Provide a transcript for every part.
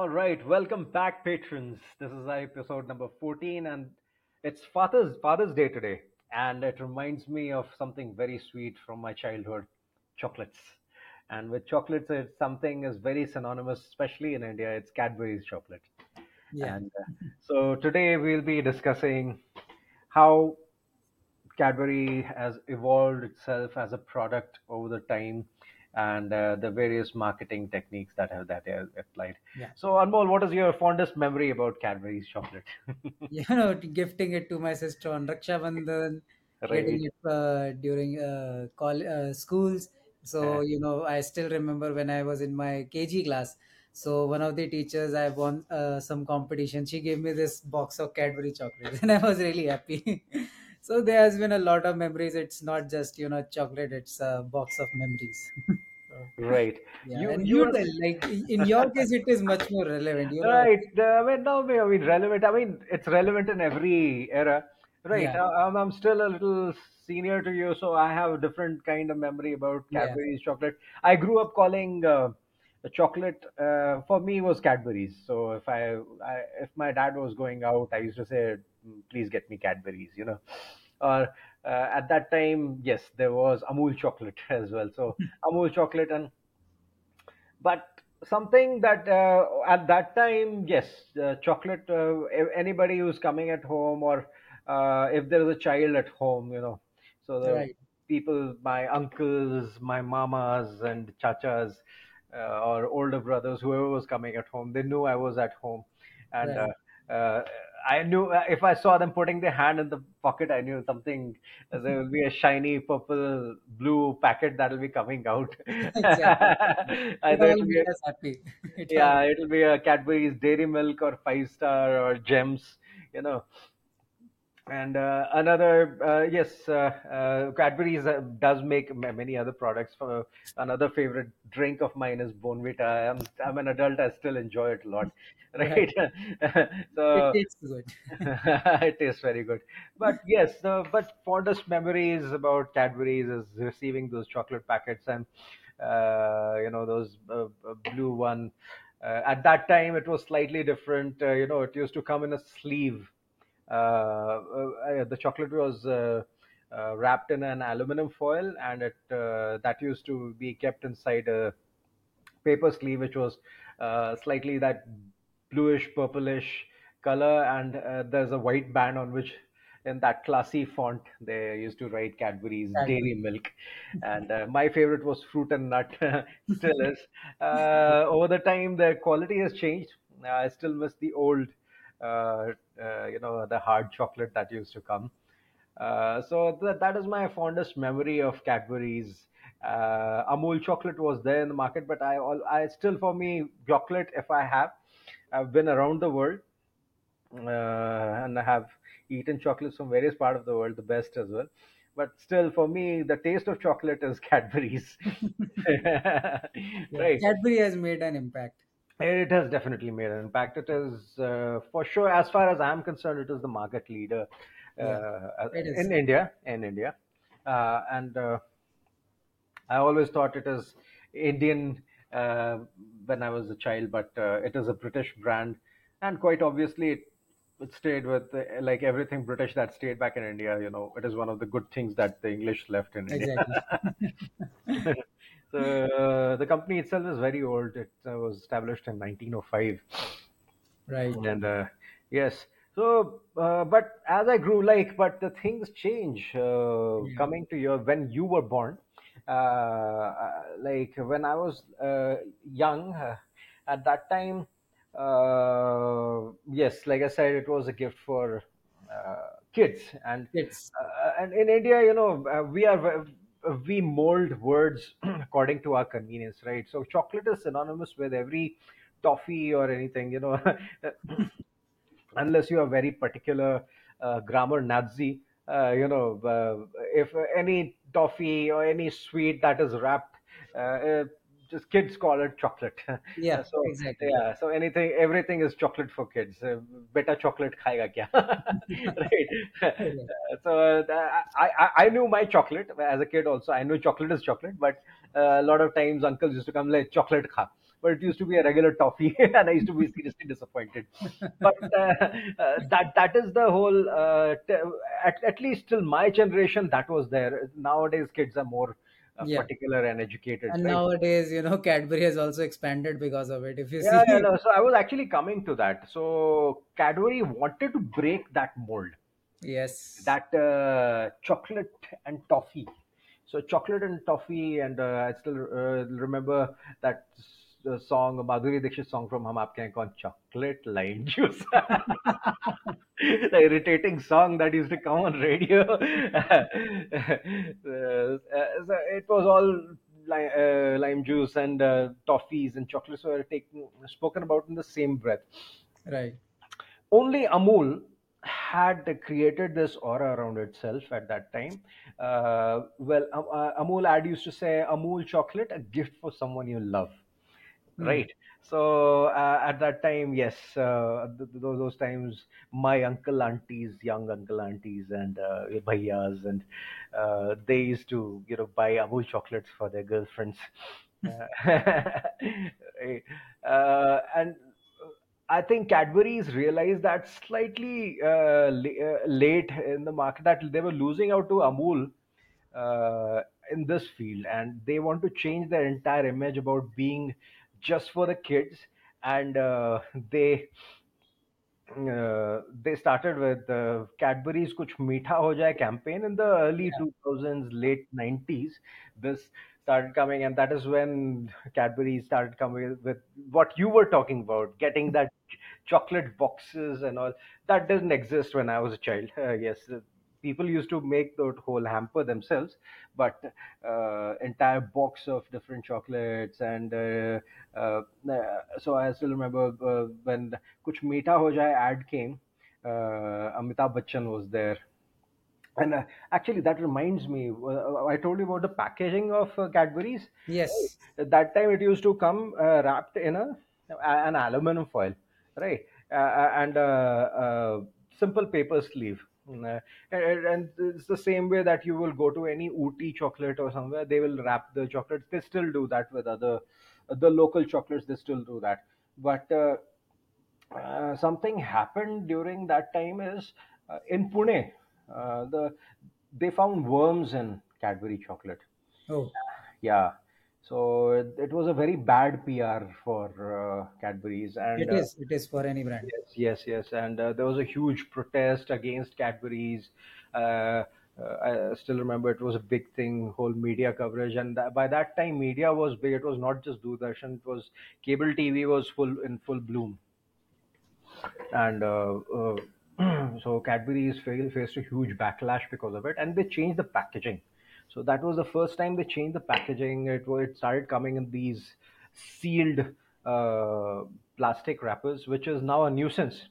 All right, welcome back, patrons. This is episode number 14, and it's Father's Father's Day today, and it reminds me of something very sweet from my childhood, chocolates. And with chocolates, it's something is very synonymous, especially in India. It's Cadbury's chocolate. Yeah. And uh, so today we'll be discussing how Cadbury has evolved itself as a product over the time and uh, the various marketing techniques that have that are applied. Yeah. So Anmol, what is your fondest memory about Cadbury's chocolate? You know, gifting it to my sister on Raksha Bandhan, Right. getting it uh, during uh, call, uh, schools. So, you know, I still remember when I was in my KG class. So, one of the teachers, I won uh, some competition. She gave me this box of Cadbury chocolates, and I was really happy. so, there has been a lot of memories. It's not just, you know, chocolate, it's a box of memories. right. yeah. You And you you are tell, like, in your case, it is much more relevant. You're Right. uh, I mean, no, I mean, relevant. I mean, it's relevant in every era. Right. yeah, I'm, I'm still a little senior to you, so I have a different kind of memory about yeah. Cadbury's chocolate. I grew up calling uh, the chocolate uh, for me was Cadbury's. So if I, I if my dad was going out, I used to say, "Mm, "Please get me Cadbury's," you know. Or uh, at that time, yes, there was Amul chocolate as well. So Amul chocolate and but something that uh, at that time yes uh, chocolate uh, anybody who's coming at home or uh, if there is a child at home you know so the Right, people my uncles my mamas and chachas uh, or older brothers whoever was coming at home they knew i was at home and right. uh, I knew uh, if I saw them putting their hand in the pocket, I knew something. There will be a shiny purple blue packet that will be coming out. Exactly. it'll be a, happy. It all, yeah, it'll be a Cadbury's Dairy Milk or Five Star or Gems, you know. And uh, another, uh, yes, uh, uh, Cadbury's uh, does make ma- many other products. For another favorite drink of mine is Bournvita. I'm I'm an adult. I still enjoy it a lot, right. right? It tastes good. it tastes very good. But yes, the but fondest memories about Cadbury's is receiving those chocolate packets and uh, you know those uh, uh, blue one. Uh, at that time, it was slightly different. Uh, you know, it used to come in a sleeve. Uh, uh, the chocolate was uh, uh, wrapped in an aluminum foil, and it uh, that used to be kept inside a paper sleeve, which was uh, slightly that bluish purplish color, and uh, there's a white band on which, in that classy font, they used to write Cadbury's Cadbury. Dairy Milk. And uh, my favorite was Fruit and Nut, still is. Uh, over the time, the quality has changed. I still miss the old, you know, the hard chocolate that used to come. Uh, so that that is my fondest memory of Cadbury's. Uh, Amul chocolate was there in the market, but I, al- I still, for me, chocolate, if I have, I've been around the world uh, and I have eaten chocolates from various parts of the world, the best as well. But still, for me, the taste of chocolate is Cadbury's. Right. Cadbury has made an impact. It has definitely made an impact. It is, uh, for sure, as far as I'm concerned, it is the market leader uh, it is. in India. In India, uh, and uh, I always thought it is Indian uh, when I was a child, but uh, it is a British brand, and quite obviously, it, it stayed with uh, like everything British that stayed back in India. You know, it is one of the good things that the English left in India. Exactly. so uh, the company itself is very old. It uh, was established in 1905 Right. and uh, yes so uh, but as i grew like but the things change uh, Yeah. coming to your when you were born uh, uh, like when i was uh, young uh, at that time uh, yes like i said it was a gift for uh, kids and uh, and in india you know uh, we are we mold words according to our convenience right? So chocolate is synonymous with every toffee or anything you know unless you are very particular uh, grammar Nazi, uh, you know, uh, if any toffee or any sweet that is wrapped, uh, just kids call it chocolate. Uh, yeah, so exactly. yeah, so anything, everything is chocolate for kids. Uh, beta chocolate khayega kya? right. Yeah. so uh, I, I I knew my chocolate as a kid also. I knew chocolate is chocolate, but uh, a lot of times uncles used to come like chocolate kha. but it used to be a regular toffee, and I used to be seriously disappointed. But uh, uh, that that is the whole. Uh, t- at, at least till my generation, that was there. Nowadays, kids are more uh, yeah. particular and educated, And right? nowadays, you know, Cadbury has also expanded because of it. If you Yeah, yeah, see, no. So I was actually coming to that. So Cadbury wanted to break that mold, yes, that uh, chocolate and toffee. So chocolate and toffee, and uh, I still uh, remember that the song, Madhuri Dixit song from Hum Aapke Hain Kaun, chocolate lime juice. the irritating song that used to come on radio. Uh, so it was all lime, uh, lime juice and uh, toffees and chocolates were taken spoken about in the same breath. right. Only Amul had created this aura around itself at that time. Uh, well, um, uh, Amul ad used to say, "Amul chocolate, a gift for someone you love." Hmm. Right. So uh, at that time, yes, uh, th- th- those times, my uncle aunties, young uncle aunties, and uh, bhaiyas, and uh, they used to, you know, buy Amul chocolates for their girlfriends. Uh, uh, and I think Cadbury's realized that slightly uh, la- uh, late in the market that they were losing out to Amul uh, in this field, and they want to change their entire image about being just for the kids, and uh, they uh, they started with uh, Cadbury's "Kuch Meetha Ho Jaye" campaign in the early Yeah. 2000s, late 90s. This started coming, and that is when Cadbury started coming with what you were talking about, getting that chocolate boxes and all. That didn't exist when I was a child. Uh, yes, people used to make that whole hamper themselves, but uh, entire box of different chocolates and uh, uh, so I still remember uh, when Kuch Meetha Ho Jaye ad came. Uh, Amitabh Bachchan was there, and uh, actually that reminds me. Uh, I told you about the packaging of uh, Cadbury's. Yes. At that time, it used to come uh, wrapped in a an aluminum foil, right, and uh, uh, simple paper sleeve. Mm, uh, and, and it's the same way that you will go to any Ooty chocolate or somewhere, they will wrap the chocolates. They still do that with other the local chocolates. They still do that, but uh, uh, something happened during that time is uh, in Pune, uh, the they found worms in Cadbury chocolate. Oh, Yeah, so it, it was a very bad PR for uh, Cadbury's, and it uh, is. It is for any brand. yes, yes, yes, and uh, there was a huge protest against Cadbury's. Uh, uh, I still remember it was a big thing, whole media coverage, and that, by that time, media was big. It was not just Doordarshan; it was cable TV was full in full bloom and uh, uh, so Cadbury's faced a huge backlash because of it, and they changed the packaging. So that was the first time they changed the packaging. It it started coming in these sealed uh, plastic wrappers, which is now a nuisance.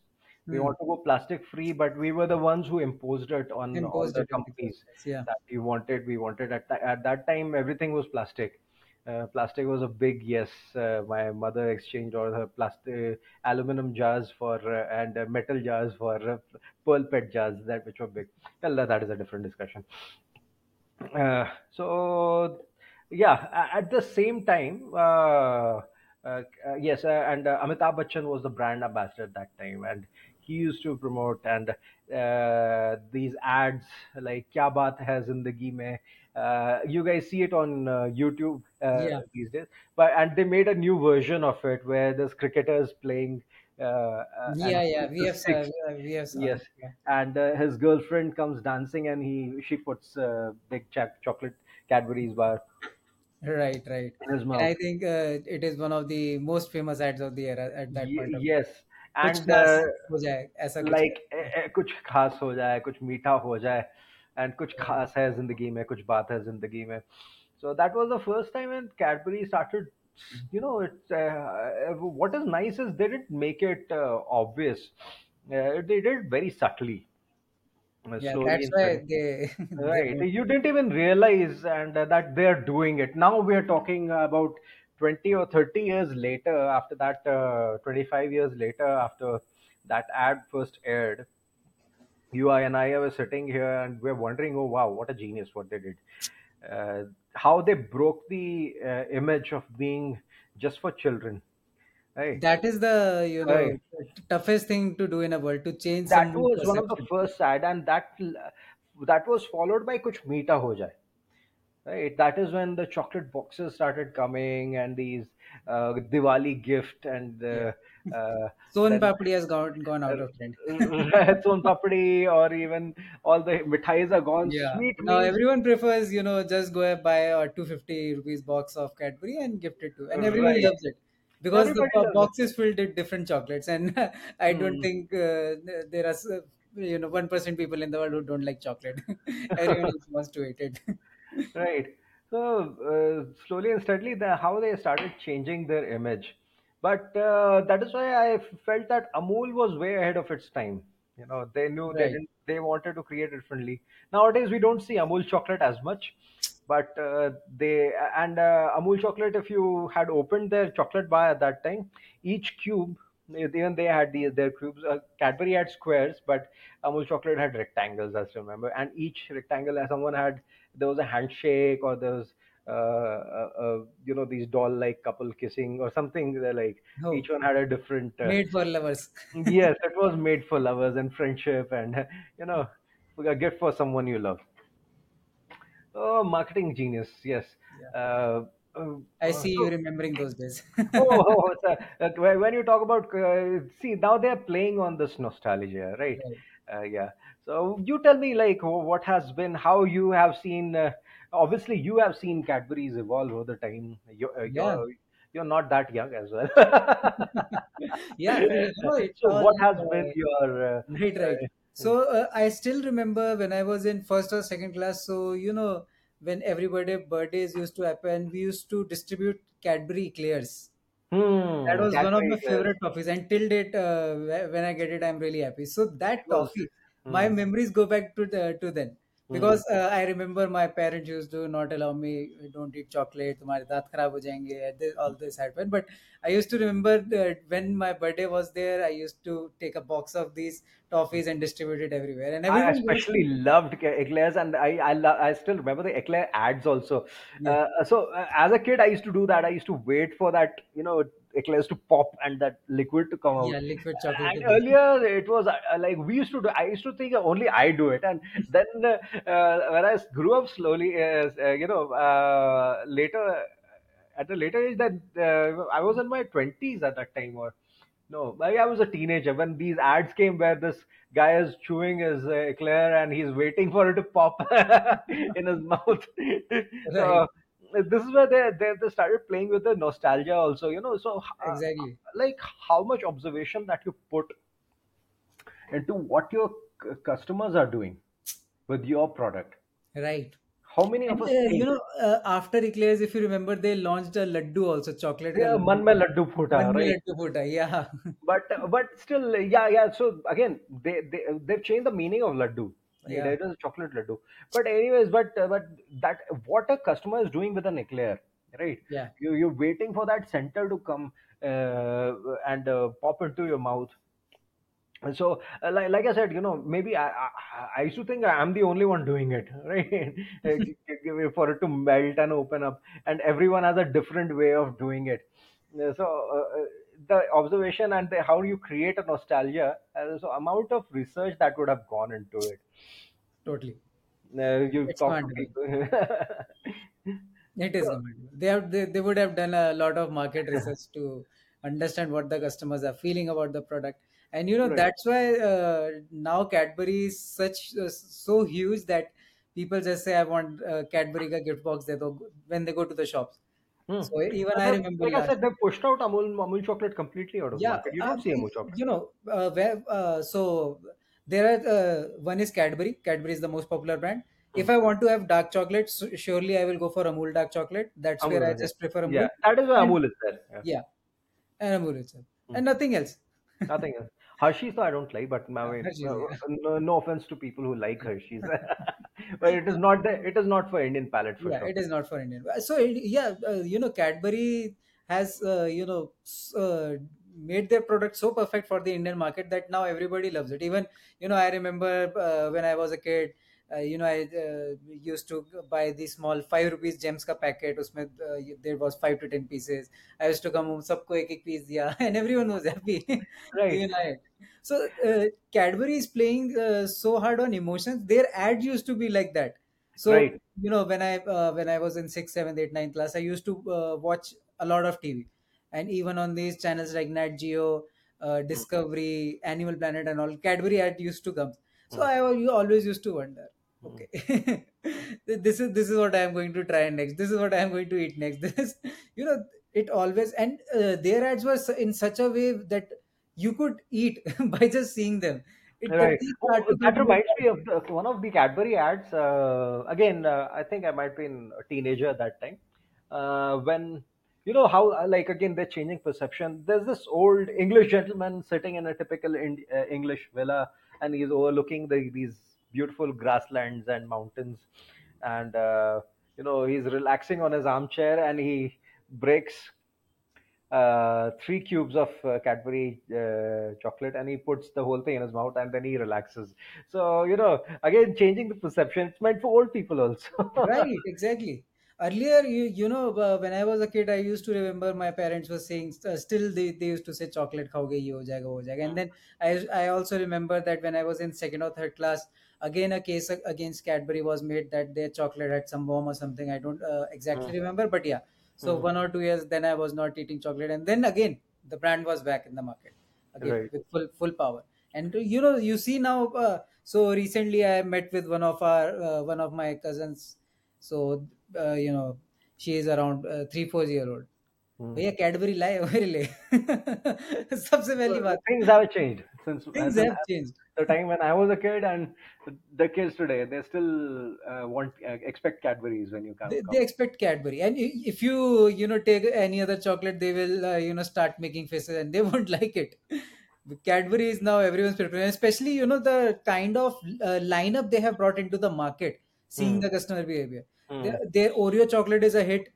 We Hmm. want to go plastic free, but we were the ones who imposed it on Imposed the the companies. Yeah. that we wanted. We wanted at, th- at that time everything was plastic. Uh, plastic was a big yes. Uh, my mother exchanged all her plastic aluminum jars for uh, and uh, metal jars for uh, pearl pet jars that which were big. Well, that is a different discussion. Uh, so yeah, a- at the same time, uh, uh, uh, yes, uh, and uh, Amitabh Bachchan was the brand ambassador at that time, and he used to promote and uh, these ads like "Kya baat hai zindagi mein." Uh, you guys see it on uh, YouTube uh, Yeah. these days, but and they made a new version of it where there's cricketers playing uh, uh, and Yeah. he Yeah. puts We the have. Uh, sticks we have saw Yes, that. Yeah. and uh, his girlfriend comes dancing, and he she puts uh, big ch- chocolate Cadbury's bar Right. Right. in his And mouth. I think uh, it is one of the most famous ads of the era at that Y- point of time. yes, कुछ and खास uh, हो जाए ऐसा कुछ like eh, eh, कुछ खास हो जाए, कुछ मीठा हो जाए, and कुछ Right. खास है जिंदगी में, कुछ बात है जिंदगी में. So that was the first time when Cadbury started. you know, it's uh, what is nice is they didn't make it uh, obvious. Uh, they did it very subtly, uh, Yeah, slowly that's why they they Right. made You didn't even realize and uh, that they're doing it. Now we're talking about 20 or 30 years later, after that, uh, 25 years later, after that ad first aired, you I and I were sitting here and we're wondering, oh wow, what a genius what they did. Uh, how they broke the uh, image of being just for children. Right, That is the you right. toughest thing to do in a world to change That was one of the first ad, and that that was followed by Kuch Meetha Ho Jaye. Right, that is when the chocolate boxes started coming and these uh, Diwali gift and Yeah. Uh, Son Papdi has gone gone out of trend. Son Papdi or even all the mithais are gone. Yeah. Sweet Now everyone prefers, you know, just go and buy a 250 rupees box of Cadbury and gift it to, and everybody right. loves it because the Everybody it. box is filled with different chocolates, and I don't Hmm. think uh, there are, you know, one percent people in the world who don't like chocolate. everyone wants to eat it. Right. So uh, slowly and steadily, the, how they started changing their image, but uh, that is why I felt that Amul was way ahead of its time. You know, they knew they Right. didn't. They wanted to create differently. Nowadays, we don't see Amul chocolate as much, but uh, they and uh, Amul chocolate. If you had opened their chocolate bar at that time, each cube. Even they had the, their cubes. Uh, Cadbury had squares, but Amul chocolate had rectangles, as I remember. And each rectangle, uh, someone had there was a handshake or there was uh, uh, uh, you know these doll-like couple kissing or something. They're Like Oh, each one had a different. Uh, made for lovers. yes, it was made for lovers and friendship, and you know, a gift for someone you love. Oh, marketing genius. Yes. Yeah. I see you remembering those days. Oh, oh, uh, when you talk about, uh, see, now they're playing on this nostalgia, right? Right. Uh, yeah. So you tell me, like, what has been, how you have seen. Obviously, you have seen Cadbury's evolve over the time. You're, uh, Yeah. you're you're not that young as well. Yeah. You so, all. what has been Uh, your? Uh, Right, right. uh, So uh, I still remember when I was in first or second class. So you know, when everybody birthdays used to happen, we used to distribute Cadbury eclairs. That hmm, was one of my favorite toffees, and till date, uh, when I get it, I'm really happy. So that toffee, my Hmm, memories go back to the, to then hmm. because uh, I remember my parents used to not allow me don't eat chocolate, तुम्हारे दांत खराब हो जाएंगे. This, all this happened, but I used to remember that when my birthday was there, I used to take a box of these toffees and distribute it everywhere, and I everyone used especially to loved Ecla- eclairs, and I I, lo- I still remember the eclair ads also. yeah Uh, so uh, as a kid, I used to do that. I used to wait for that, you know, eclairs to pop and that liquid to come out. yeah liquid chocolate And earlier, it was uh, like we used to do. I used to think only I do it, and then uh, when I grew up slowly, uh, uh, you know, uh, later at a later age, that uh, I was in my twenties at that time, or no, I was a teenager when these ads came where this guy is chewing his uh, eclair and he's waiting for it to pop in his mouth. Right, so this is where they, they they started playing with the nostalgia also you know. So uh, exactly. like how much observation that you put into what your c- customers are doing with your product. Right. How many and, of us uh, you know uh, after eclairs if you remember they launched a laddu also chocolate yeah man mein laddu phuta man right? laddu phuta yeah. But but still yeah yeah so again they, they they've changed the meaning of laddu yeah. It is chocolate laddu. But anyways but but that what a customer is doing with an eclair right? Yeah. You you're waiting for that center to come uh, and uh, pop into your mouth. And so uh, like, like i said you know maybe I, I i used to think i'm the only one doing it right? For it to melt and open up and everyone has a different way of doing it. So uh, uh, the observation and the, how you create a nostalgia uh, so amount of research that would have gone into it. Totally. Uh, you it's talk it is so, they have they, they would have done a lot of market research to understand what the customers are feeling about the product. And you know right. that's why uh, now cadbury is such uh, so huge that people just say i want uh, cadbury ka gift box de do when they go to the shops Hmm. so even Uh, i the- remember like I said, they pushed out Amul Amul chocolate completely out of the Yeah, market. You don't um, see Amul chocolate. you know, uh, where uh, so there are uh, one is Cadbury. Cadbury is the most popular brand. Hmm. If I want to have dark chocolate, so surely I will go for Amul dark chocolate. That's where I Amul, yeah. just prefer Yeah, Amul, that is why and Amul is there. Yeah. yeah, and Amul itself, Hmm. and nothing else. Nothing else. Hershey's, though, I don't like, but I Uh, mean, no, no, no offense to people who like Hershey's, but it is not the, it is not for Indian palate for Yeah, sure. it is not for Indian. So yeah, uh, you know, Cadbury has uh, you know uh, made their product so perfect for the Indian market that now everybody loves it. Even you know, I remember uh, when I was a kid, uh, you know i uh, used to buy the small 5 rupees gems ka packet. Usme uh, there was 5 to 10 pieces. I used to come home sabko ek ek piece diya. And everyone was happy. Right. You know, so cadbury is playing so hard on emotions. Their ad used to be like that. So right. you know when i uh, when i was in 6 8 ninth class i used to uh, watch a lot of tv and even on these channels like nat geo uh, discovery animal planet and all cadbury ad used to come. So hmm. i always used to wonder okay, this is this is what I am going to try next. This is what I am going to eat next. This, you know, it always and uh, their ads were in such a way that you could eat by just seeing them. It Right. Oh, that reminds me of the, one of the Cadbury ads. Uh, again, uh, I think I might be in a teenager at that time. Uh, when you know how, uh, like again, they're changing perception. There's this old English gentleman sitting in a typical Ind- uh, English villa, and he's overlooking the, these beautiful grasslands and mountains. And, uh, you know, he's relaxing on his armchair and he breaks uh, three cubes of uh, Cadbury uh, chocolate and he puts the whole thing in his mouth and then he relaxes. So, you know, again, changing the perception. It's meant for old people also. right, exactly. Earlier, you, you know, uh, when I was a kid, I used to remember my parents were saying, uh, still they, they used to say chocolate khaoge ye ho jayega, ho jayega. And hmm. then I, I also remember that when I was in second or third class, again a case ag- against Cadbury was made that their chocolate had some worm or something. I don't uh, Hmm, exactly remember, but yeah. So hmm, one or two years, then I was not eating chocolate, and then again the brand was back in the market again right. with full full power. And you know, you see now. Uh, so recently, I met with one of our uh, one of my cousins so uh, you know she is around uh, three four year old Hmm. भैया Cadbury लाए मेरे लिए सबसे So पहली the बात things have changed since things as in, have as changed the time when I was a kid and the kids today, they still uh, want uh, expect Cadbury's when you come. they, they expect cadbury. And if you you know take any other chocolate they will uh, you know start making faces and they won't like it. Cadbury is now everyone's preference. Especially you know the kind of uh, lineup they have brought into the market seeing Hmm, the customer behavior. Their, hmm. their oreo chocolate is a hit.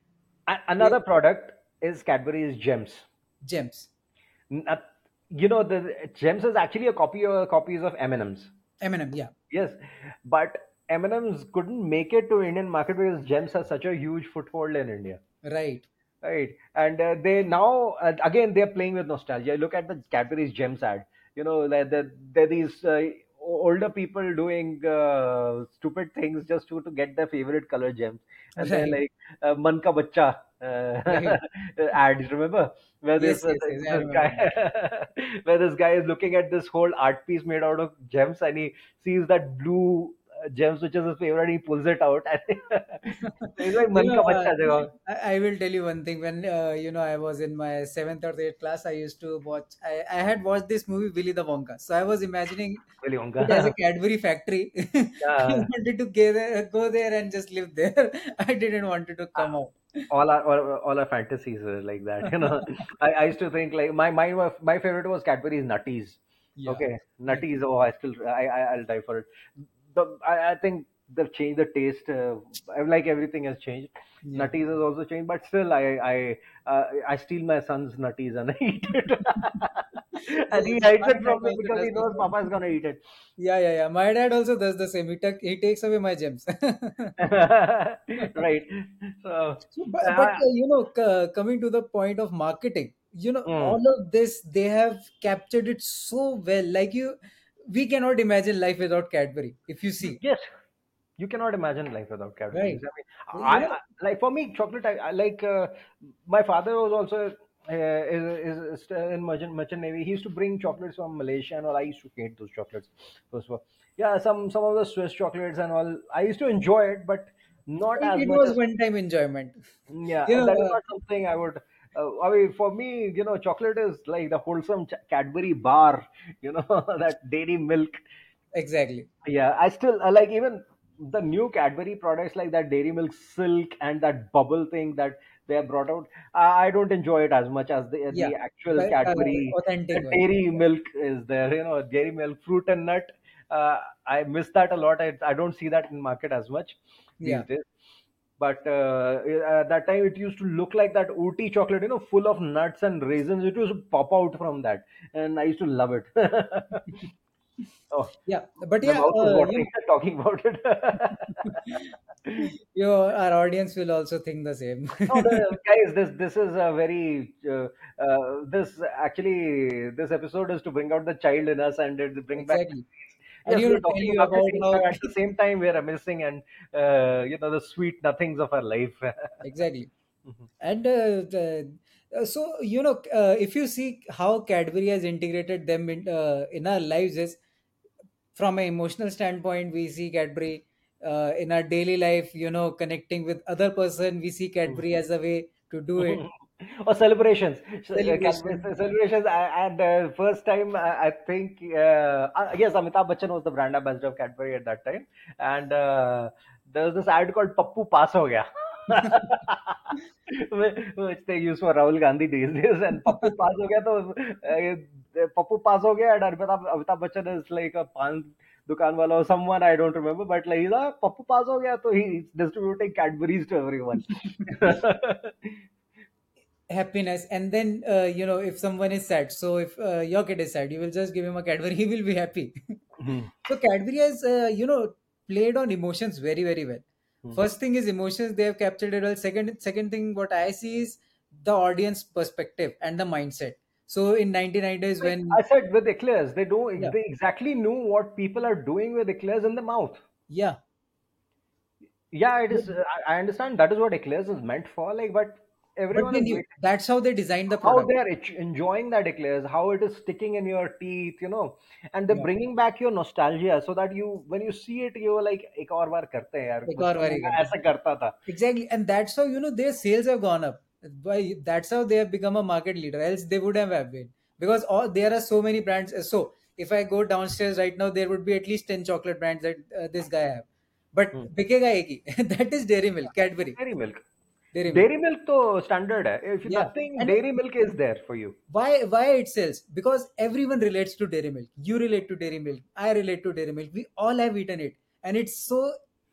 A- they, another product is Cadbury's Gems. gems. N- uh, you know, the Gems is actually a copy of copies of M&M's. m&m yeah Yes, but M&M's couldn't make it to Indian market because Gems has such a huge foothold in India. right Right, and uh, they now uh, again they're playing with nostalgia. Look at the Cadbury's Gems ad. You know, there are these uh, older people doing uh, stupid things just to, to get their favorite color gems, and they're like uh, "Man ka bacha" uh, right ads. Remember where Yes, this uh, yes, yes. This guy where this guy is looking at this whole art piece made out of gems, and he sees that blue gems which is his favorite. He pulls it out, he's like You "Man know, ka uh. I, I will tell you one thing. When uh, you know I was in my seventh or eighth class, I used to watch. I, I had watched this movie Willy the Wonka. So I was imagining Willy it as a Cadbury factory. I wanted to go there, go there and just live there. I didn't want to come out. all our all, all our fantasies were like that you know I, I used to think like my my my favorite was cadbury's nutties Yeah, okay nutties oh i still i, I i'll die for it the i, I think they've changed the taste uh, like everything has changed Yeah. nutties has also changed but still i i uh, i steal my son's nutties and i eat it and he hides it from me because he knows papa is gonna eat it Yeah, yeah, yeah. My dad also does the same. He, ta- he takes away my gems. right so So, but, but uh, uh, you know, coming to the point of marketing, you know, mm, all of this they have captured it so well. Like you, we cannot imagine life without Cadbury. If you see, yes you cannot imagine life without Cadbury. right? I mean, I, I like for me, chocolate. I, I like. Uh, my father was also uh, is, is still in merchant merchant navy. He used to bring chocolates from Malaysia and all. I used to hate those chocolates. First of all, yeah, some some of the Swiss chocolates and all. I used to enjoy it, but not it, as it much was as one-time enjoyment. yeah. You know, That is uh, not something I would. Uh, I mean, for me, you know, chocolate is like the wholesome Ch- Cadbury bar. You know, that dairy milk exactly. yeah, I still I like even the new Cadbury products like that Dairy Milk Silk and that bubble thing that they have brought out. I I don't enjoy it as much as the Yeah, the actual but, uh, Cadbury authentic one. dairy milk is there. You know, dairy milk, fruit and nut. Uh, I miss that a lot. I, I don't see that in market as much these Yeah. days. But uh, at that time, it used to look like that Ooty chocolate, you know, full of nuts and raisins. It used to pop out from that, and I used to love it. Oh, yeah but yeah uh, you talking about it. your our audience will also think the same No, the, guys, this this is a very uh, uh, this actually this episode is to bring out the child in us and it bring back exactly memories. And Yes, you know tell talking you about how at the same time, we're missing and uh, you know the sweet nothings of our life. exactly. Mhm. and uh, the, uh, so you know uh, if you see how cadbury has integrated them in, uh, in our lives is from an emotional standpoint we see cadbury uh, in our daily life you know connecting with other person we see cadbury as a way to do it or celebrations. Uh, Cadbury celebration celebrations. And uh, first time, I, I think, uh, uh, yes, Amitabh Bachchan was the brand ambassador of Cadbury at that time, and uh, there was this ad called "Pappu Pass Ho Gaya," which they use for Rahul Gandhi these days. And "Pappu Pass Ho Gaya," तो uh, "Pappu Pass Ho Gaya," and Amitabh, Amitabh Bachchan is like a pan wala or someone I don't remember, but like he's a "Pappu Pass Ho Gaya," so he's distributing Cadbury's to everyone. happiness and then uh, you know if someone is sad so if uh, your kid is sad you will just give him a cadbury he will be happy Hmm. so cadbury has uh, you know played on emotions very very well Hmm. first thing is emotions they have captured it well second second thing what i see is the audience perspective and the mindset so in 1990s Like when I said with eclairs, they don't. yeah They exactly know what people are doing with eclairs in the mouth. yeah Yeah, it is. I understand that is what eclairs is meant for. Like, but everyone is you, that's how they design the product. How they're enjoying that eclairs, how it is sticking in your teeth, you know, and they're yeah. bringing back your nostalgia so that you, when you see it, you're like, ek aur baar karte yaar. Ek aur baar aisa karta tha. Exactly, and that's how you know their sales have gone up. By that's how they have become a market leader. Else they would have been because all there are so many brands. Uh, so if I go downstairs right now, there would be at least ten chocolate brands that uh, this guy have. But hmm. that is Dairy Milk, Cadbury. Dairy Milk. Dairy Milk. Dairy milk तो standard. If Yeah, nothing, and dairy milk is there for you. why why it sells because everyone relates to dairy milk you relate to dairy milk i relate to dairy milk we all have eaten it and it's so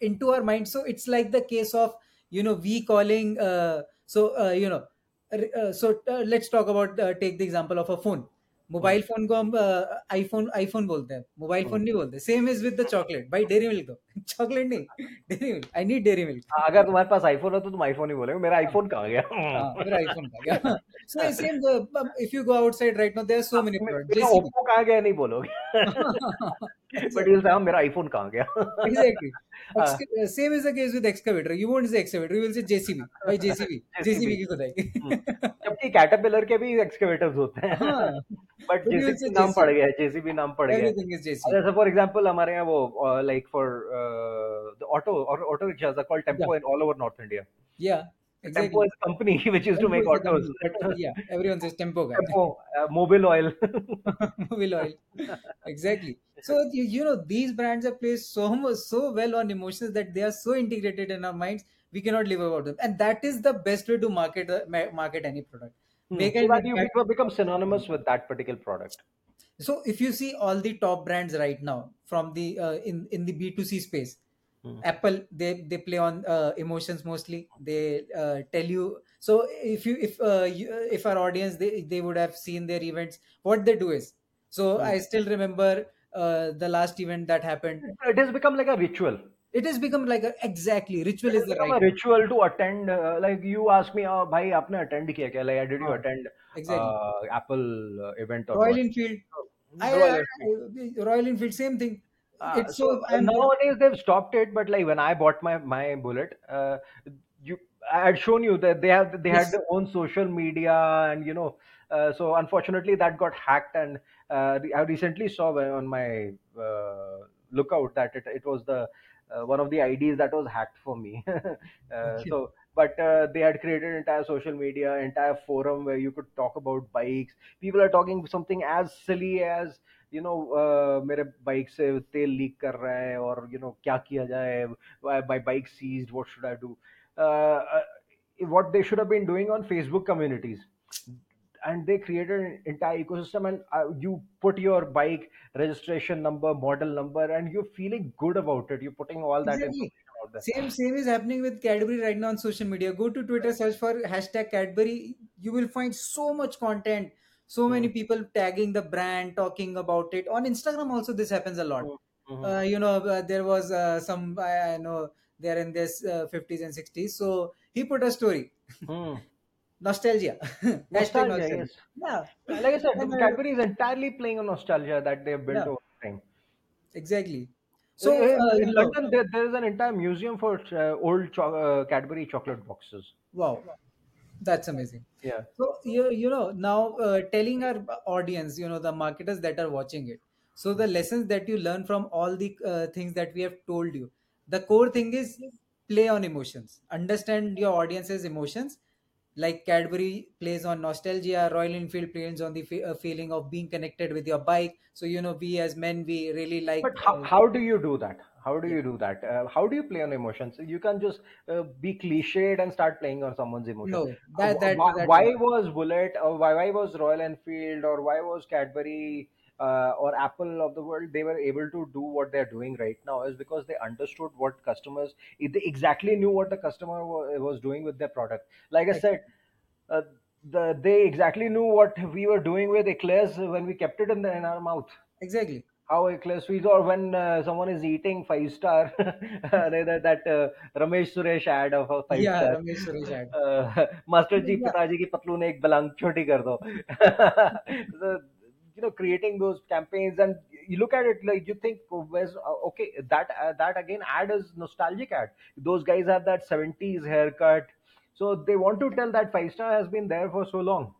into our mind so it's like the case of you know we calling uh, so uh, you know uh, so uh, let's talk about uh, take the example of a phone. Mobile phone को हम iPhone iPhone बोलते हैं। Mobile Hmm. Phone नहीं बोलते। Same is with the chocolate भाई Dairy Milk दो। Chocolate नहीं। Dairy Milk I need Dairy Milk अगर तुम्हारे पास आईफोन हो तो तुम आईफोन ही बोलोगे। मेरा आईफोन कहाँ गया? हाँ मेरा आईफोन कहाँ गया? So same if you go outside right right there there are so many मे- products मेरा JCB ओप्पो कहाँ गया नहीं बोलोगे? बट यू विल से हाँ मेरा आईफोन कहाँ गया? Exactly same is the case with excavator you won't say excavator you will say JCB भाई जेसीबी जेसीबी की खुदाई. जबकि कैटरपिलर के भी एक्सकेवेटर्स होते हैं। बट जेसीबी नाम पड़ गया है जेसीबी नाम पड़ गया है। जैसे फॉर एग्जांपल हमारे यहाँ वो लाइक फॉर द ऑटो और auto rickshaw is called tempo in all over North India या Exactly. Tempo is company which is Tempo to make autos. Yeah, everyone says Tempo guy. Tempo, uh, mobile oil. mobile oil. Exactly. So you, you know these brands are placed so much so well on emotions that they are so integrated in our minds we cannot live without them, and that is the best way to market uh, market any product. Hmm. Make so that you become synonymous with that particular product. So if you see all the top brands right now from the uh, in in the B two C space, Hmm. apple they they play on uh, emotions mostly they uh, tell you so if you if uh, you, if our audience they, they would have seen their events what they do is so Hmm. i still remember uh, the last event that happened it has become like a ritual it has become like a, exactly It ritual has is the become right a word. ritual to attend. Uh, like you ask me, oh, भाई आपने attend किया क्या? Like, did you हाँ, attend exactly uh, Apple uh, event or royal not? enfield I, Royal I, Enfield. I- royal enfield same thing Uh, it's so so uh, nowadays they've stopped it, but like when I bought my my Bullet, uh, you I had shown you that they have they had their own social media and you know. Uh, so unfortunately that got hacked and uh, I recently saw on my uh, lookout that it, it was the uh, one of the IDs that was hacked for me. uh, so but uh, they had created entire social media entire forum where you could talk about bikes people are talking something as silly as you know मेरे bike से तेल leak कर रहा है और you know क्या किया जाए my bike seize what should I do what they should been doing on Facebook communities and they created entire ecosystem and you put your bike registration number model number and you feeling good about it you putting all that in Same same is happening with Cadbury right now on social media. Go to Twitter, search for hashtag Cadbury. You will find so much content. So many mm, people tagging the brand talking about it. On instagram also this happens a lot. Mm, mhm, uh, you know uh, there was uh, some I, I know they're in this uh, 50s and 60s so he put a story. Mm. nostalgia. Hashtag Nostalgia, nostalgia. yes. yeah. Uh, Like I said, and, uh, Cadbury is entirely playing on nostalgia that they have built yeah. over time. exactly. In, so uh, in London, there, there is an entire museum for uh, old cho- uh, Cadbury chocolate boxes. wow that's amazing Yeah. So you you know now uh, telling our audience, you know the marketers that are watching it. So the lessons that you learn from all the uh, things that we have told you, the core thing is play on emotions. Understand your audience's emotions. Like Cadbury plays on nostalgia, Royal Enfield plays on the fe- uh, feeling of being connected with your bike. So you know we as men we really like But how, uh, how do you do that? How do yeah you do that? Uh, how do you play on emotions? You can just uh, be cliched and start playing on someone's emotion. no Uh, that that why, that's why was Bullet or why, why was Royal Enfield or why was Cadbury uh, or Apple of the world? They were able to do what they're doing right now is because they understood what customers, they exactly knew what the customer was doing with their product. Like I said, uh, the, they exactly knew what we were doing with eclairs when we kept it in, the, in our mouth exactly how a we or when uh, someone is eating five star that, that uh, ramesh suresh ad of five yeah, star. Ramesh suresh ad. Uh, master ji yeah. pataji ki patlu ne ek balang choti kar do. So, you know creating those campaigns and you look at it like you think oh, uh, okay that uh, that again ad is nostalgic ad. Those guys have that 70s haircut. So they want to tell that five star has been there for so long.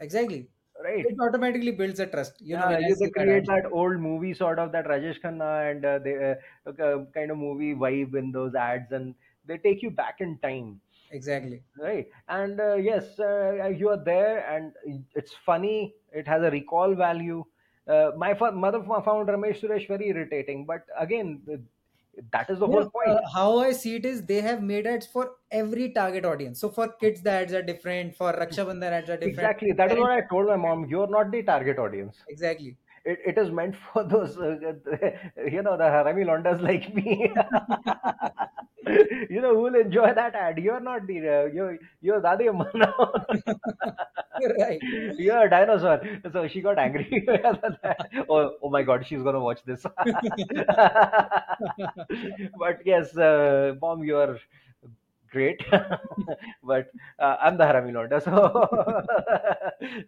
Exactly right it automatically builds a trust you know Yeah, you, they see that ad create that old movie sort of that Rajesh Khanna and uh, they uh, uh, kind of movie vibe in those ads, and they take you back in time, exactly right? And uh, yes, uh, you are there, and it's funny. It has a recall value. Uh, my fa- mother found Ramesh Suresh very irritating, but again, that is the whole point. uh, how i see it is they have made ads for every target audience so for kids the ads are different for raksha bandhan ads are different Exactly. That is what I told my mom. You're not the target audience. exactly It, it is meant for those, uh, you know, the harami londas like me. you know, who will enjoy that ad. You're not the, uh, you're, you're Dadi you're right you're a dinosaur. So she got angry. oh, oh my God, she's going to watch this. but yes, uh, mom, you are great. but uh, I'm the harami londa. So,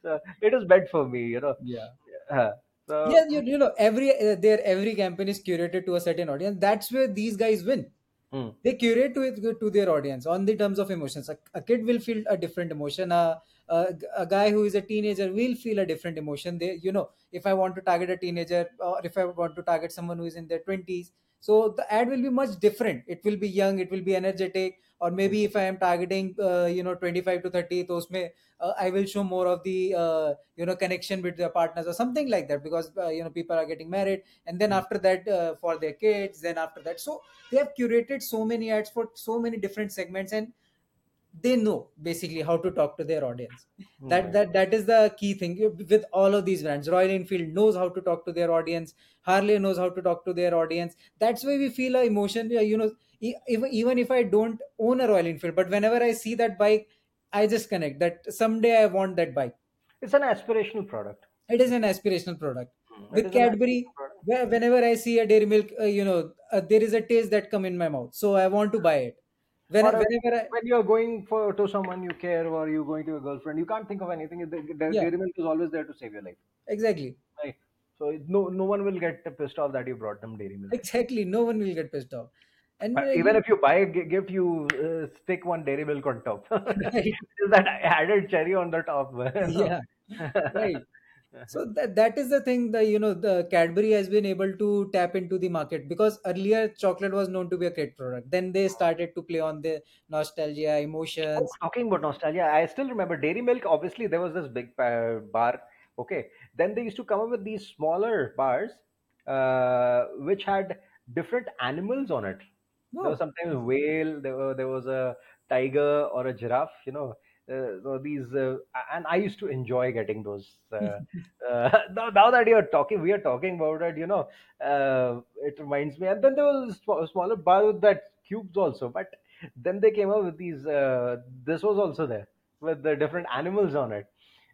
so it is meant for me, you know. yeah Uh, so, yeah you, you know every uh, their every campaign is curated to a certain audience that's where these guys win hmm. they curate to it to their audience on the terms of emotions. A, a kid will feel a different emotion. A, a a guy who is a teenager will feel a different emotion. They, you know, if I want to target a teenager or if I want to target someone who is in their twenties, so the ad will be much different. It will be young. It will be energetic. Or maybe if I am targeting, uh, you know, twenty five to thirty, those may uh, I will show more of the, uh, you know, connection with their partners or something like that because uh, you know people are getting married, and then after that uh, for their kids, then after that, so they have curated so many ads for so many different segments and they know basically how to talk to their audience. That that that is the key thing. With all of these brands royal enfield knows how to talk to their audience. Harley knows how to talk to their audience. That's why we feel a emotion you know even, if i don't own a royal enfield but whenever i see that bike i just connect that someday i want that bike. It's an aspirational product. it is an aspirational product. Hmm. It with cadbury product. whenever i see a dairy milk uh, you know uh, there is a taste that come in my mouth. So i want to buy it when, Or whenever i when you're going for to someone you care or you're going to your girlfriend, you can't think of anything. The, yeah dairy milk is always there to save your life. exactly Right. So no no one will get pissed off that you brought them dairy milk. exactly no one will get pissed off and Uh, even if you buy a gift, you uh, stick one dairy milk on top. right that added cherry on the top? yeah right so that that is the thing that you know the cadbury has been able to tap into the market because earlier chocolate was known to be a great product then they started to play on the nostalgia Oh, emotions talking about nostalgia, I still remember Dairy Milk. Obviously, there was this big uh, bar. Okay, then they used to come up with these smaller bars, uh, which had different animals on it. There was no sometimes whale. There, were, there was a tiger or a giraffe. You know, so these, uh, and I used to enjoy getting those. Uh, uh, now, now that you're talking, we are talking about it. You know, uh, it reminds me. And then there was a smaller bar that cubes also, but then they came up with these. Uh, this was also there with the different animals on it.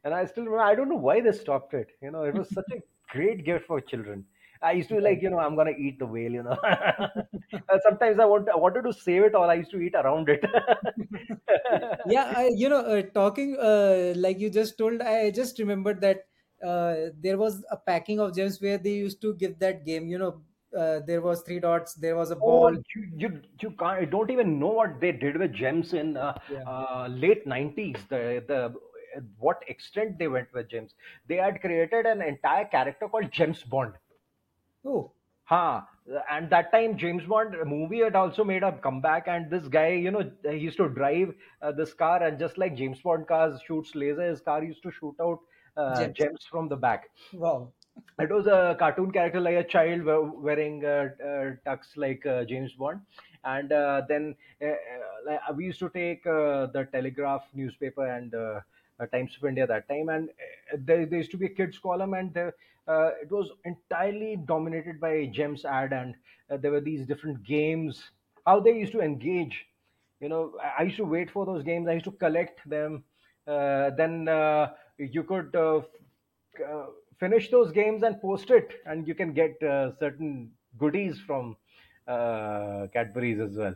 and I still remember. I don't know why they stopped it. You know, it was such a great gift for children. I used to like, you know, I'm gonna eat the whale. You know, sometimes I want I wanted to save it, or I used to eat around it. yeah I, you know uh, talking uh, like you just told i just remembered that uh, there was a packing of gems where they used to give that game you know uh, there was three dots there was a Oh, ball you you you can't. I don't even know what they did with gems in uh, yeah uh, late nineties. The the what extent they went with gems. They had created an entire character called Gems Bond. Oh Ha! And that time, James Bond movie had also made a comeback, and this guy, you know, he used to drive uh, this car, and just like James Bond cars shoots laser, his car used to shoot out uh, gems gems from the back. wow It was a cartoon character like a child wearing uh, uh, tux like uh, James Bond, and uh, then uh, uh, we used to take uh, the Telegraph newspaper and uh, Times of India that time, and uh, there, there used to be a kids column, and there, uh, it was entirely dominated by Gems ad, and uh, there were these different games. How they used to engage, you know, I I used to wait for those games. I used to collect them. Uh, then uh, you could finish those games and post it, and you can get certain goodies from Cadbury's as well.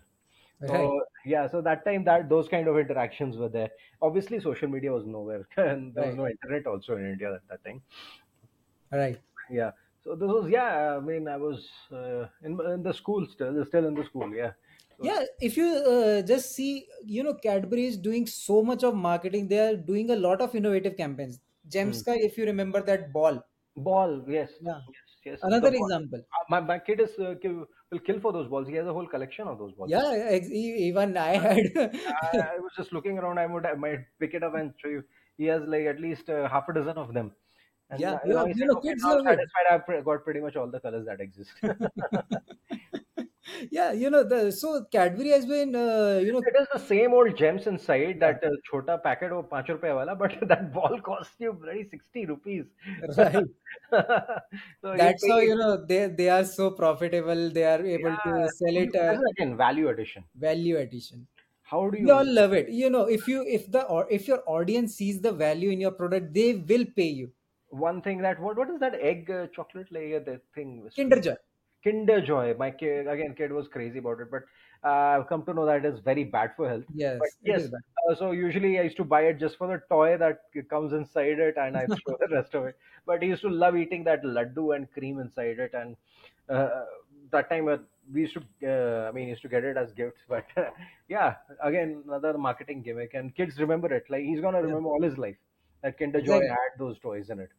Right So yeah, so that time that those kind of interactions were there. Obviously, social media was nowhere, and there was no internet also in India at that time. right Yeah, so this was yeah. I mean, I was uh, in in the school still, still in the school. Yeah. So yeah if you uh, just see you know cadbury is doing so much of marketing they are doing a lot of innovative campaigns hmm. if you remember that ball ball, yes, yeah yes, yes. The another example Uh, My my kid is uh, kill, will kill for those balls. He has a whole collection of those balls. yeah ex- even i had I, I was just looking around. I would I might pick it up and show you. He has like at least uh, half a dozen of them. And yeah uh, you know, you said, know okay, kids now satisfied. I've got pretty much all the colors that exist. yeah you know the so cadbury has been uh, you know it is the same old gems inside that uh, chota packet of 5 rupees wala, but that ball costs you bloody 60 rupees. right. So you that's how pay, you know they they are so profitable they are able to sell it uh, again value addition. value addition. How do we all you, love it. You know if you if the or if your audience sees the value in your product they will pay you. One thing that, what, what is that egg uh, chocolate layer, the thing, kinder joy Kinder Joy. My kid, again, kid was crazy about it, but uh, I've come to know that it is very bad for health. Yes is yes, uh, so usually I used to buy it just for the toy that comes inside it, and I throw the rest of it. But he used to love eating that laddu and cream inside it, and uh, that time uh, we used to, uh, I mean, used to get it as gifts. But yeah, again, another marketing gimmick, and kids remember it. Like he's gonna yeah remember all his life that Kinder Joy exactly had those toys in it.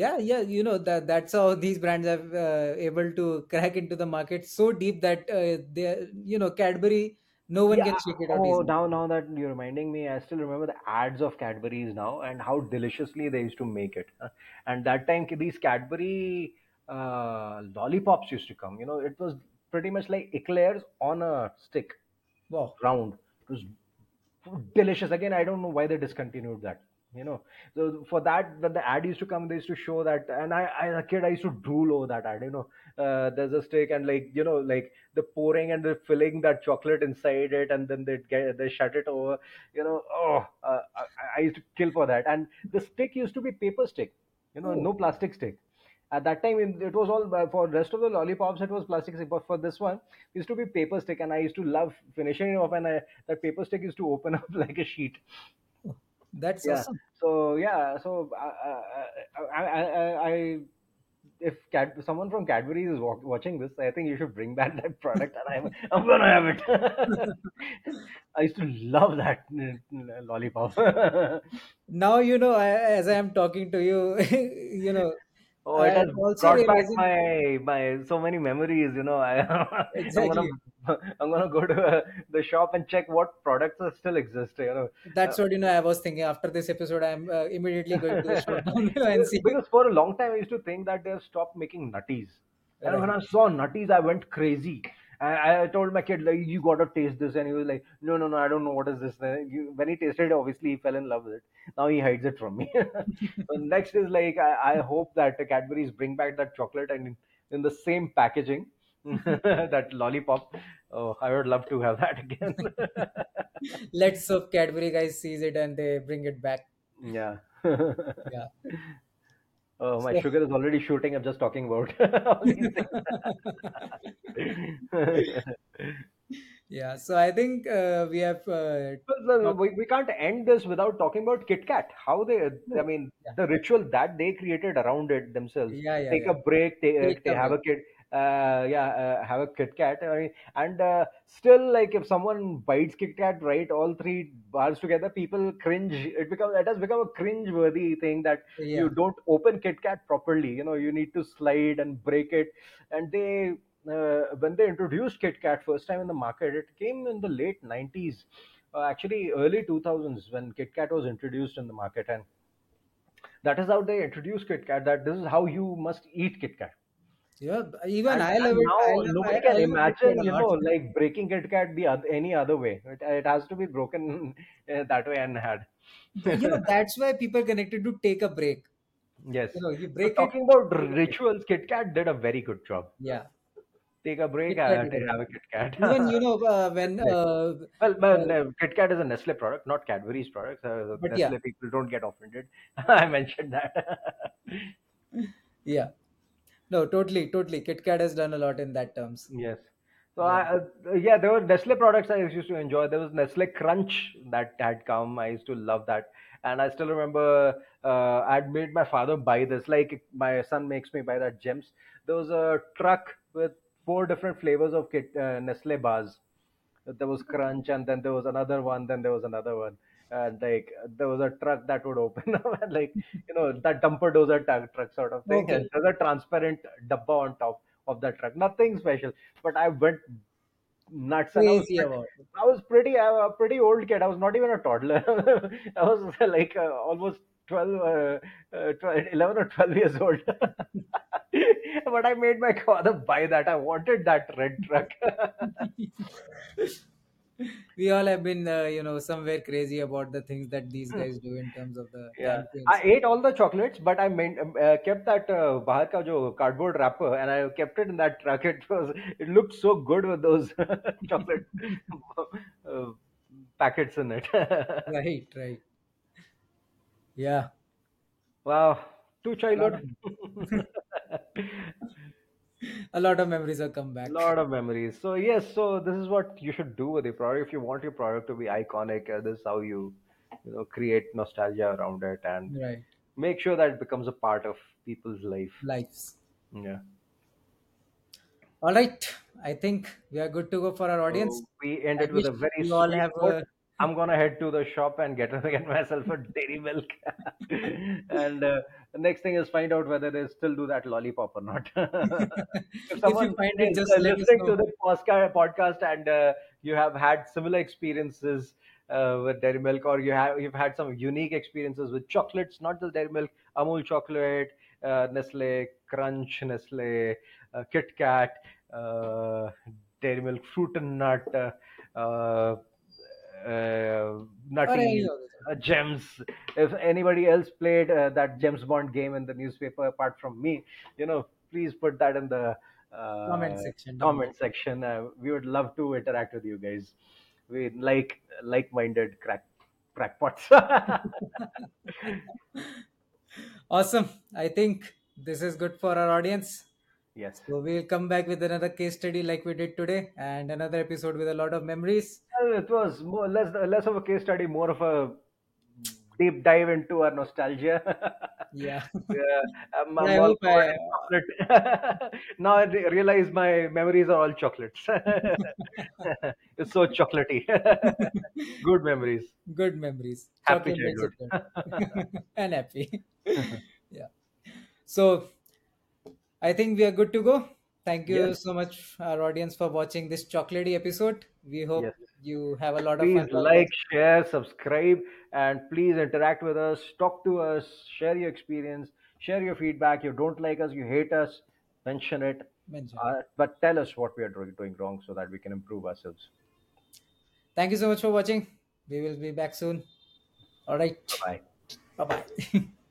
Yeah yeah you know that that's how these brands have uh, able to crack into the market so deep that uh, they you know cadbury no one Yeah. can shake it out Oh, easily now now that you're reminding me, I still remember the ads of Cadbury's now and how deliciously they used to make it. And that time, these Cadbury uh, lollipops used to come. You know, it was pretty much like eclairs on a stick, wow round. It was delicious. Again, I don't know why they discontinued that. You know, so for that, when the ad used to come, they used to show that, and I, I, as a kid, I used to drool over that ad. You know, uh, there's a stick, and like, you know, like the pouring and the filling that chocolate inside it, and then they get they shut it over. You know, oh, uh, I, I used to kill for that. And the stick used to be paper stick. You know, oh no plastic stick. At that time, it was all uh, for rest of the lollipops. It was plastic stick, but for this one, it used to be paper stick, and I used to love finishing it off. And I, that paper stick used to open up like a sheet. That's Yeah. awesome So yeah. So I, I, I, I, I I- if Cad, someone from Cadbury is wa- watching this, I think you should bring back that product, and I'm, I'm gonna have it. I used to love that uh, lollipop. now you know I, as i am talking to you you know Oh, i it has brought back my my so many memories. You know, I I'm gonna exactly I'm gonna go to uh, the shop and check what products are still exist. You know, that's what you know i was thinking after this episode i'm uh, immediately going to the shop and see because for a long time I used to think that they have stopped making nutties, and when I saw nutties, I went crazy. I, I told my kid like, "You gotta taste this," and he was like, "No, no, no, I don't know what is this." You, when he tasted it, obviously he fell in love with it. Now he hides it from me. so next is like, I, I hope that the Cadbury's bring back that chocolate and in, in the same packaging, that lollipop. Oh, I would love to have that again. let's hope cadbury guys sees it and they bring it back Yeah. Yeah. Oh, my So sugar is already shooting. I'm just talking about all these things. yeah, so I think uh, we have uh, Well, we, we can't end this without talking about Kit Kat. How they, I mean, yeah, the ritual that they created around it themselves. yeah, yeah, Take yeah. a break, they, Take they a have break. a kid, yeah, uh, have a Kit Kat. I mean, and uh, still, like, if someone bites Kit Kat, right, all three bars together, people cringe. It becomes, it has become a cringe-worthy thing that you don't open Kit Kat properly. You know, you need to slide and break it. And they, uh, when they introduced Kit Kat first time in the market, it came in the late 90s uh, actually early 2000s when KitKat was introduced in the market, and that is how they introduced KitKat. That this is how you must eat KitKat. Yeah. Even And I love and it. I now love. Nobody can imagine, you know, like breaking KitKat the other, any other way. It, it has to be broken uh, that way and had. you know that's why people connected to take a break. yes. You know, you So break it, talking about take a break. rituals, KitKat did a very good job. Yeah, Take a break, Kit Kat uh, a have a job. Even you know uh, when uh, well, uh, but uh, KitKat is a Nestle product, not Cadbury's product. Uh, but yeah, Nestle people don't get offended. I mentioned that. yeah. No, totally, totally. Kit Kat has done a lot in that terms. Yes. So Yeah, I, uh, yeah, there were Nestle products I used to enjoy. There was Nestle Crunch that had come. I used to love that, and I still remember uh, I'd made my father buy this. Like my son makes me buy that gems. There was a truck with four different flavors of Kit, uh, Nestle bars. There was Crunch, and then there was another one. Then there was another one. And like there was a truck that would open up, and like you know that dumper dozer tug truck sort of thing. And Okay. there's a transparent dabba on top of that truck. Nothing special but I went nuts, and I was pretty, about it. I was pretty a pretty old kid. I was not even a toddler. I was like uh, almost 12, uh, uh, 12, 11 or 12 years old. but I made my father buy that. I wanted that red truck. We all have been, uh, you know, somewhere crazy about the things that these guys do in terms of the Yeah, I campaigns. ate all the chocolates, but I main, um, uh, kept that uh, bahar ka jo cardboard wrapper, and I kept it in that truck. It was it looked so good with those chocolate uh, packets in it. Right, right. Yeah, wow, two childhood. A lot of memories have come back. A lot of memories. So yes, so this is what you should do with your product. If you want your product to be iconic, uh, this is how you you know create nostalgia around it and Right, make sure that it becomes a part of people's life. lives. Yeah. All right, I think we are good to go for our audience. So we I ended with wish a very you all sweet have note. I'm gonna head to the shop and get get myself a dairy milk, and uh, the next thing is find out whether they still do that lollipop or not. if if someone find it, is just uh, listening to this podcast, and uh, you have had similar experiences uh, with dairy milk, or you have you've had some unique experiences with chocolates, not just dairy milk, Amul chocolate, uh, Nestle Crunch, Nestle uh, Kit Kat, uh, dairy milk, fruit and nut. Uh, uh, uh, Or any nutties, of the gems. If anybody else played uh, that James Bond game in the newspaper apart from me, you know, please put that in the comment uh, section down below. comment section. Uh, we would love to interact with you guys. We like like-minded crack crackpots. Awesome. I think this is good for our audience. Yes. So we'll come back with another case study like we did today and another episode with a lot of memories. Well, it was more less less of a case study, more of a deep dive into our nostalgia. Yeah. yeah, I'm, I'm I all hope I, uh, now I realize my memories are all chocolates. it's so chocolatey. Good memories. good memories. Happy Chocolate childhood. good. and happy. yeah. So I think we are good to go. Thank yes, you so much, our audience, for watching this chocolatey episode. We hope yes. you have a lot of fun Please like, share, subscribe, and please interact with us. Talk to us. Share your experience. Share your feedback. You don't like us. You hate us. Mention it. Mention it. Uh, but tell us what we are doing wrong so that we can improve ourselves. Thank you so much for watching. We will be back soon. All right. Bye. Bye bye.